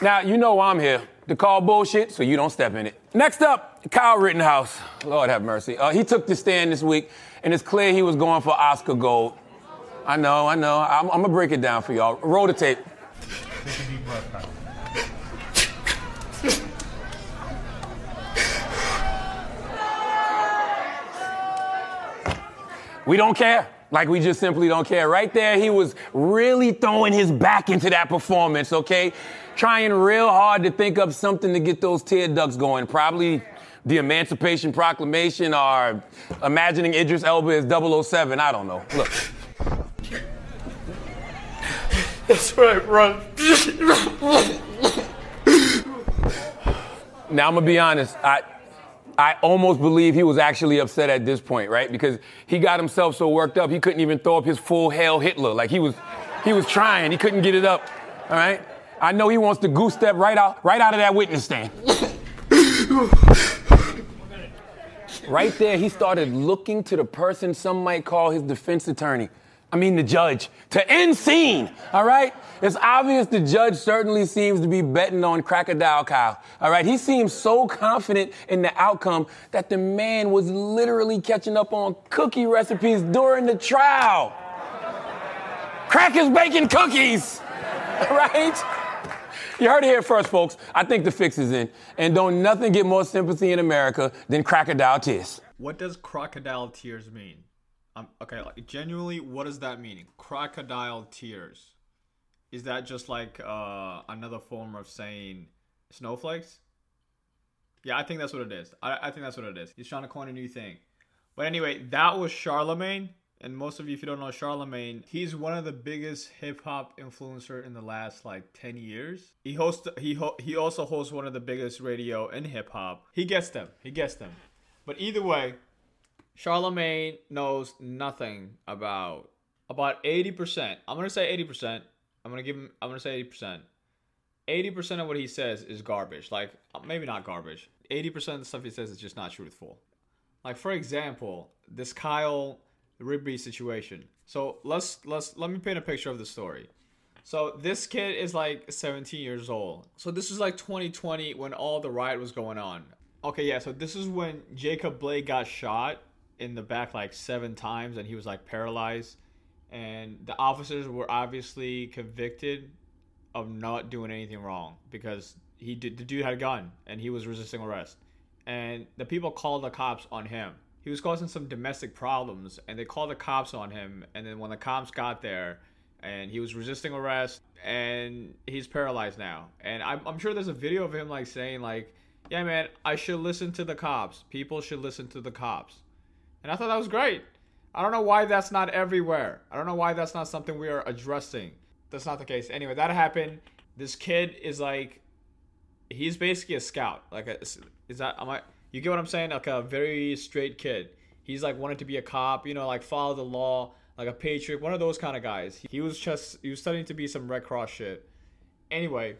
Now, you know I'm here to call bullshit so you don't step in it. Next up, Kyle Rittenhouse. Lord have mercy. Uh, he took the stand this week, and it's clear he was going for Oscar gold. I know, I know. I'm, I'm gonna break it down for y'all. Roll the tape. We don't care. Like we just simply don't care. Right there, he was really throwing his back into that performance, okay? Trying real hard to think of something to get those tear ducts going. Probably the Emancipation Proclamation or imagining Idris Elba as 007. I don't know. Look. That's right, run. Now I'm gonna be honest. I I almost believe he was actually upset at this point, right? Because he got himself so worked up he couldn't even throw up his full hail Hitler. Like he was he was trying, he couldn't get it up. All right? I know he wants to goose step right out right out of that witness stand. right there, he started looking to the person some might call his defense attorney. I mean the judge, to end scene, all right? It's obvious the judge certainly seems to be betting on Crocodile Kyle, all right? He seems so confident in the outcome that the man was literally catching up on cookie recipes during the trial. Crackers baking cookies, all right? You heard it here first, folks. I think the fix is in. And don't nothing get more sympathy in America than crocodile tears. What does crocodile tears mean? Okay, like genuinely, what does that mean? Crocodile tears. Is that just like uh, another form of saying snowflakes? Yeah, I think that's what it is. I, I think that's what it is. He's trying to coin a new thing. But anyway, that was Charlemagne. And most of you, if you don't know Charlemagne, he's one of the biggest hip hop influencer in the last like 10 years. He hosts he ho- he also hosts one of the biggest radio in hip hop. He gets them. He gets them. But either way, Charlemagne knows nothing about about 80%. I'm going to say 80%. I'm going to give him I'm going to say 80%. 80% of what he says is garbage. Like uh, maybe not garbage. 80% of the stuff he says is just not truthful. Like for example, this Kyle Rigby situation. So let's let's let me paint a picture of the story. So this kid is like 17 years old. So this is like 2020 when all the riot was going on. Okay, yeah. So this is when Jacob Blake got shot in the back like seven times and he was like paralyzed. And the officers were obviously convicted of not doing anything wrong because he did the dude had a gun and he was resisting arrest. And the people called the cops on him. He was causing some domestic problems and they called the cops on him. And then when the cops got there and he was resisting arrest and he's paralyzed now. And I'm, I'm sure there's a video of him like saying like yeah man i should listen to the cops. People should listen to the cops and I thought that was great. I don't know why that's not everywhere. I don't know why that's not something we are addressing. That's not the case. Anyway, that happened. This kid is like, he's basically a scout. Like, a, is that, am I, you get what I'm saying? Like a very straight kid. He's like wanted to be a cop, you know, like follow the law, like a patriot, one of those kind of guys. He was just, he was studying to be some Red Cross shit. Anyway,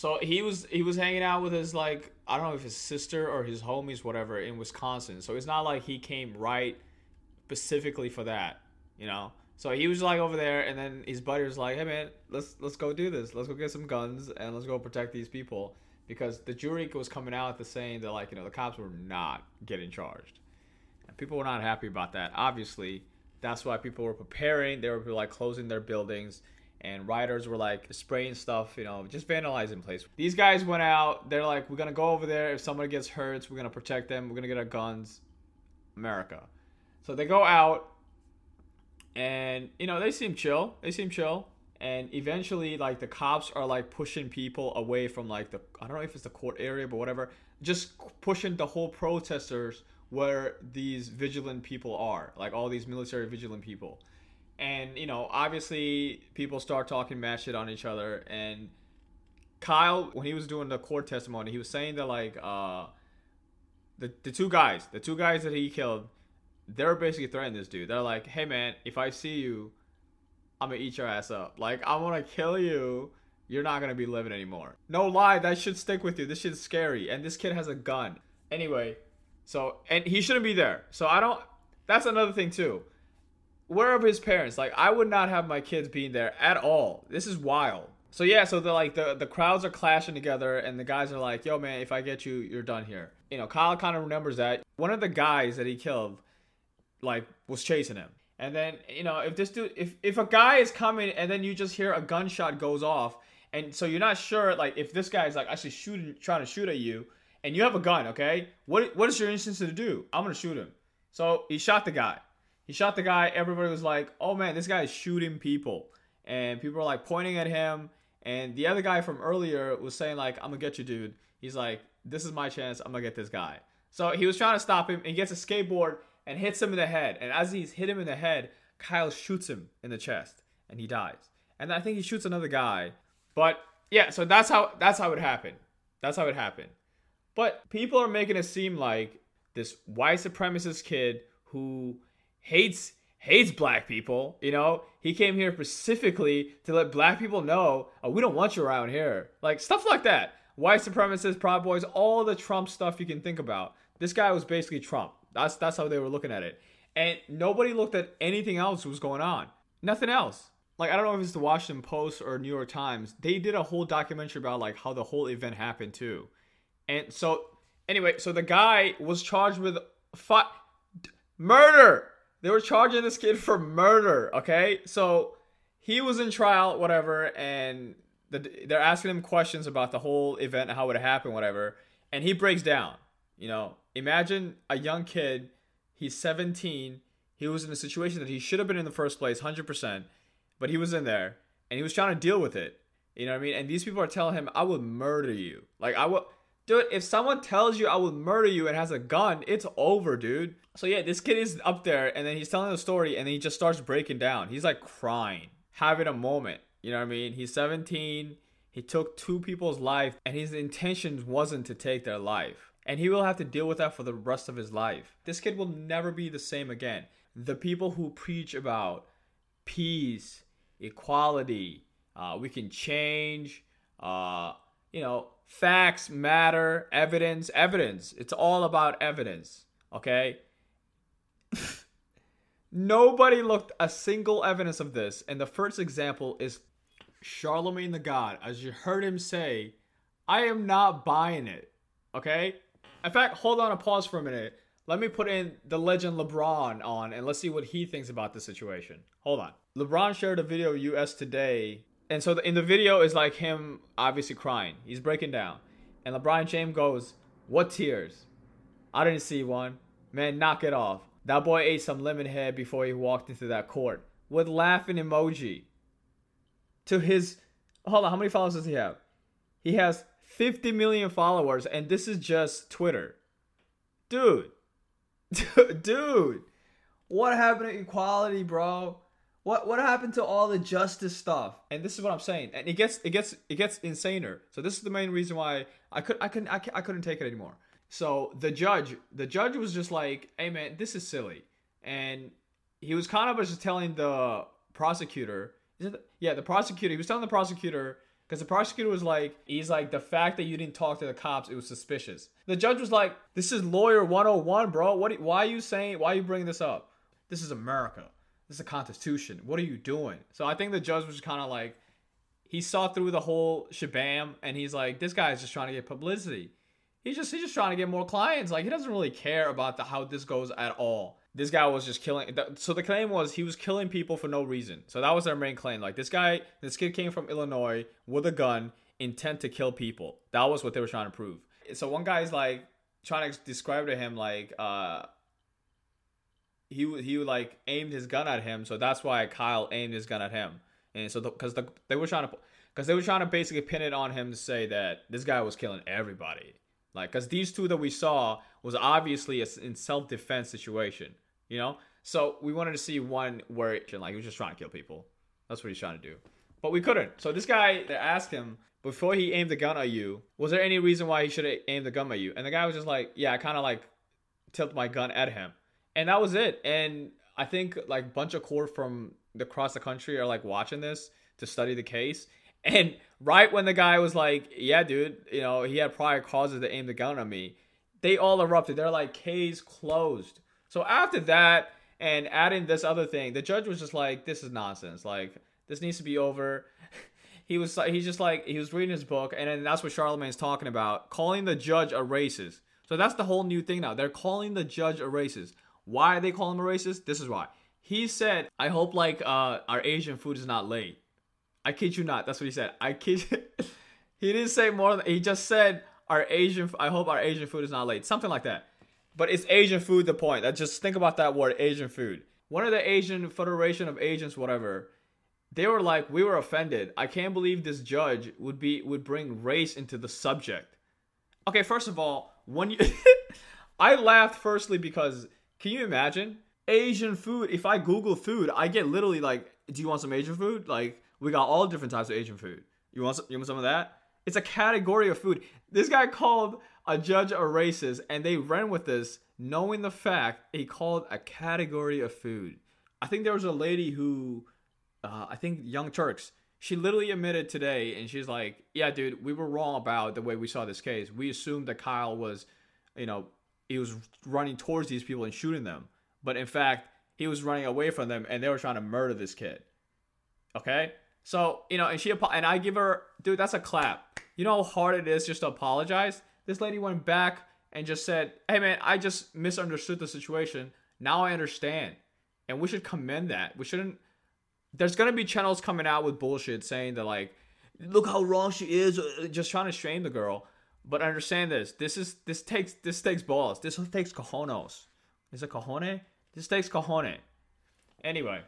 so he was he was hanging out with his like I don't know if his sister or his homies whatever in Wisconsin. So it's not like he came right specifically for that, you know. So he was like over there, and then his buddy was like, "Hey man, let's let's go do this. Let's go get some guns and let's go protect these people." Because the jury was coming out the saying that like you know the cops were not getting charged, and people were not happy about that. Obviously, that's why people were preparing. They were like closing their buildings and riders were like spraying stuff, you know, just vandalizing place. These guys went out. They're like, we're gonna go over there. If somebody gets hurt, we're gonna protect them. We're gonna get our guns. America. So they go out, and you know they seem chill. They seem chill. And eventually, like the cops are like pushing people away from like the I don't know if it's the court area, but whatever. Just pushing the whole protesters where these vigilant people are, like all these military vigilant people and you know obviously people start talking mad shit on each other. And kyle when he was doing the court testimony he was saying that like uh the, the two guys the two guys that he killed they're basically threatening this dude. They're like hey man if i see you i'm gonna eat your ass up. Like i'm gonna kill you. You're not gonna be living anymore. No lie that should stick with you. This shit's scary. And this kid has a gun. Anyway so and he shouldn't be there. So i don't that's another thing too where are his parents? Like, I would not have my kids being there at all. This is wild. So yeah, so the like the the crowds are clashing together, and the guys are like, "Yo, man, if I get you, you're done here." You know, Kyle kind of remembers that one of the guys that he killed, like, was chasing him, and then you know, if this dude, if if a guy is coming, and then you just hear a gunshot goes off, and so you're not sure, like, if this guy is like actually shooting, trying to shoot at you, and you have a gun, okay, what what is your instinct to do? I'm gonna shoot him. So he shot the guy. He shot the guy. Everybody was like, "Oh man, this guy is shooting people," and people were like pointing at him and the other guy from earlier was saying like, "I'm gonna get you, dude." He's like, "This is my chance. I'm gonna get this guy." So he was trying to stop him, and he gets a skateboard and hits him in the head. And as he's hit him in the head, Kyle shoots him in the chest, and he dies. And I think he shoots another guy. But yeah, so that's how that's how it happened. That's how it happened. But people are making it seem like this white supremacist kid who hates hates black people. You know, he came here specifically to let black people know, oh, we don't want you around here. Like stuff like that. White supremacists, Proud Boys, all the Trump stuff you can think about. This guy was basically Trump. That's that's how they were looking at it. And nobody looked at anything else was going on. Nothing else. Like I don't know if it's the Washington Post or New York Times. They did a whole documentary about like how the whole event happened too. And so anyway, so the guy was charged with fi- murder they were charging this kid for murder. Okay, so he was in trial, whatever, and the, they're asking him questions about the whole event, how it happened, whatever, and he breaks down. You know, imagine a young kid. He's 17. He was in a situation that he should have been in the first place, 100%, but he was in there and he was trying to deal with it. You know what I mean? And these people are telling him, I will murder you. Like, I will. Dude, if someone tells you I will murder you and has a gun, it's over, dude. So yeah, this kid is up there and then he's telling the story and then he just starts breaking down. He's like crying, having a moment. You know what I mean? He's 17. He took two people's life and his intention wasn't to take their life. And he will have to deal with that for the rest of his life. This kid will never be the same again. The people who preach about peace, equality, uh, we can change, uh, you know, facts matter, evidence, evidence. It's all about evidence. Okay? Nobody looked a single evidence of this, and the first example is Charlemagne the God. As you heard him say, I am not buying it. Okay? In fact, hold on a pause for a minute. Let me put in the legend LeBron on and let's see what he thinks about the situation. Hold on. LeBron shared a video US Today. And so in the video is like him obviously crying. He's breaking down. And LeBron James goes, What tears? I didn't see one. Man, knock it off. That boy ate some lemon head before he walked into that court with laughing emoji. To his, hold on, how many followers does he have? He has 50 million followers, and this is just Twitter. Dude, dude, what happened to equality, bro? What what happened to all the justice stuff? And this is what I'm saying. And it gets it gets it gets insaner. So this is the main reason why I could I couldn't I, I couldn't take it anymore. So the judge, the judge was just like, "Hey man, this is silly," and he was kind of just telling the prosecutor, the, yeah, the prosecutor. He was telling the prosecutor because the prosecutor was like, he's like, the fact that you didn't talk to the cops, it was suspicious. The judge was like, this is lawyer 101, bro. What? Why are you saying? Why are you bringing this up? This is America. This is a constitution. What are you doing? So I think the judge was kind of like, he saw through the whole shabam, and he's like, this guy is just trying to get publicity. He's just he's just trying to get more clients. Like he doesn't really care about the, how this goes at all. This guy was just killing. So the claim was he was killing people for no reason. So that was their main claim. Like this guy, this kid came from Illinois with a gun, intent to kill people. That was what they were trying to prove. So one guy's like trying to describe to him like uh he he like aimed his gun at him. So that's why Kyle aimed his gun at him. And so because the, the, they were trying to because they were trying to basically pin it on him to say that this guy was killing everybody. Like, because these two that we saw was obviously a in self defense situation, you know? So we wanted to see one where, it, like, he was just trying to kill people. That's what he's trying to do. But we couldn't. So this guy they asked him, before he aimed the gun at you, was there any reason why he should have aimed the gun at you? And the guy was just like, yeah, I kind of like tilted my gun at him. And that was it. And I think like a bunch of court from across the country are like watching this to study the case. And right when the guy was like, "Yeah, dude, you know, he had prior causes to aim the gun at me," they all erupted. They're like, "Case closed." So after that, and adding this other thing, the judge was just like, "This is nonsense. Like, this needs to be over." he was he's just like he was reading his book, and then that's what Charlemagne's talking about, calling the judge a racist. So that's the whole new thing now. They're calling the judge a racist. Why are they calling him a racist? This is why. He said, "I hope like uh, our Asian food is not late." I kid you not. That's what he said. I kid. he didn't say more. Than, he just said our Asian. I hope our Asian food is not late. Something like that. But it's Asian food. The point. That just think about that word, Asian food. One of the Asian Federation of Agents, whatever, they were like, we were offended. I can't believe this judge would be would bring race into the subject. Okay, first of all, when you, I laughed firstly because can you imagine Asian food? If I Google food, I get literally like, do you want some Asian food? Like we got all different types of Asian food. You want some, you want some of that? It's a category of food. This guy called a judge a racist, and they ran with this, knowing the fact he called a category of food. I think there was a lady who, uh, I think Young Turks, she literally admitted today, and she's like, "Yeah, dude, we were wrong about the way we saw this case. We assumed that Kyle was, you know, he was running towards these people and shooting them, but in fact, he was running away from them, and they were trying to murder this kid." Okay, so you know, and she and I give her, dude, that's a clap. You know how hard it is just to apologize. This lady went back and just said, "Hey man, I just misunderstood the situation. Now I understand." And we should commend that. We shouldn't. There's gonna be channels coming out with bullshit saying that like, look how wrong she is, uh, just trying to shame the girl. But understand this. This is this takes this takes balls. This takes cojones. Is it cojone? This takes cojone. Anyway,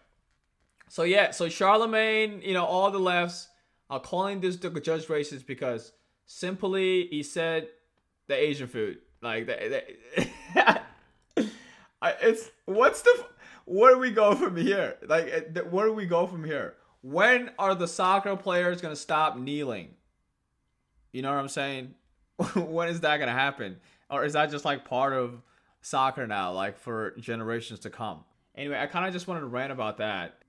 so yeah, so Charlemagne, you know, all the lefts are calling this the judge racist because simply he said the Asian food, like the, the it's what's the where do we go from here? Like uh, where do we go from here? When are the soccer players gonna stop kneeling? You know what I'm saying? when is that gonna happen? Or is that just like part of soccer now, like for generations to come? Anyway, I kind of just wanted to rant about that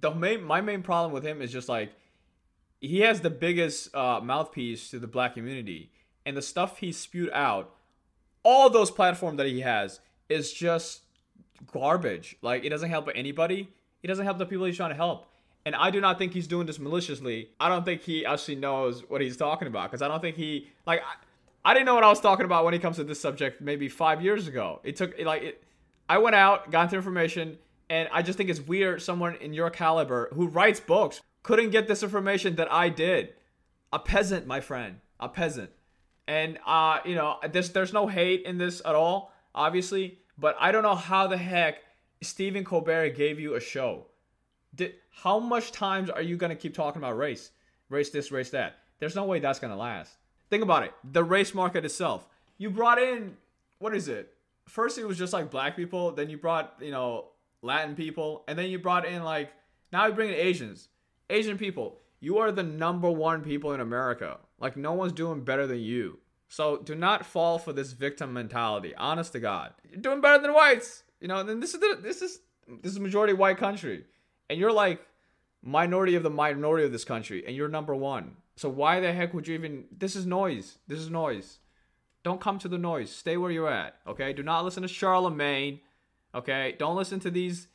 the main my main problem with him is just like he has the biggest uh, mouthpiece to the black community, and the stuff he spewed out, all those platforms that he has is just garbage. Like it doesn't help anybody. It doesn't help the people he's trying to help. And I do not think he's doing this maliciously. I don't think he actually knows what he's talking about because I don't think he like. I, I didn't know what I was talking about when it comes to this subject maybe five years ago. It took like it. I went out, got the information, and I just think it's weird someone in your caliber who writes books couldn't get this information that I did. A peasant, my friend. A peasant. And uh, you know, there's there's no hate in this at all, obviously, but I don't know how the heck Stephen Colbert gave you a show. Did how much times are you gonna keep talking about race? Race this, race that. There's no way that's gonna last. Think about it. The race market itself. You brought in what is it? First it was just like black people, then you brought, you know, Latin people, and then you brought in like now you bring in Asians, Asian people. You are the number one people in America. Like no one's doing better than you. So do not fall for this victim mentality. Honest to God, you're doing better than whites. You know, then this is the, this is this is majority white country, and you're like minority of the minority of this country, and you're number one. So why the heck would you even? This is noise. This is noise. Don't come to the noise. Stay where you're at. Okay. Do not listen to Charlemagne. Okay, don't listen to these,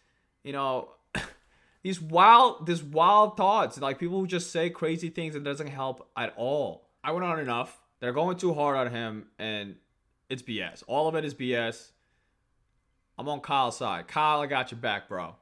you know, these wild, these wild thoughts. Like people who just say crazy things and doesn't help at all. I went on enough. They're going too hard on him, and it's BS. All of it is BS. I'm on Kyle's side. Kyle, I got your back, bro.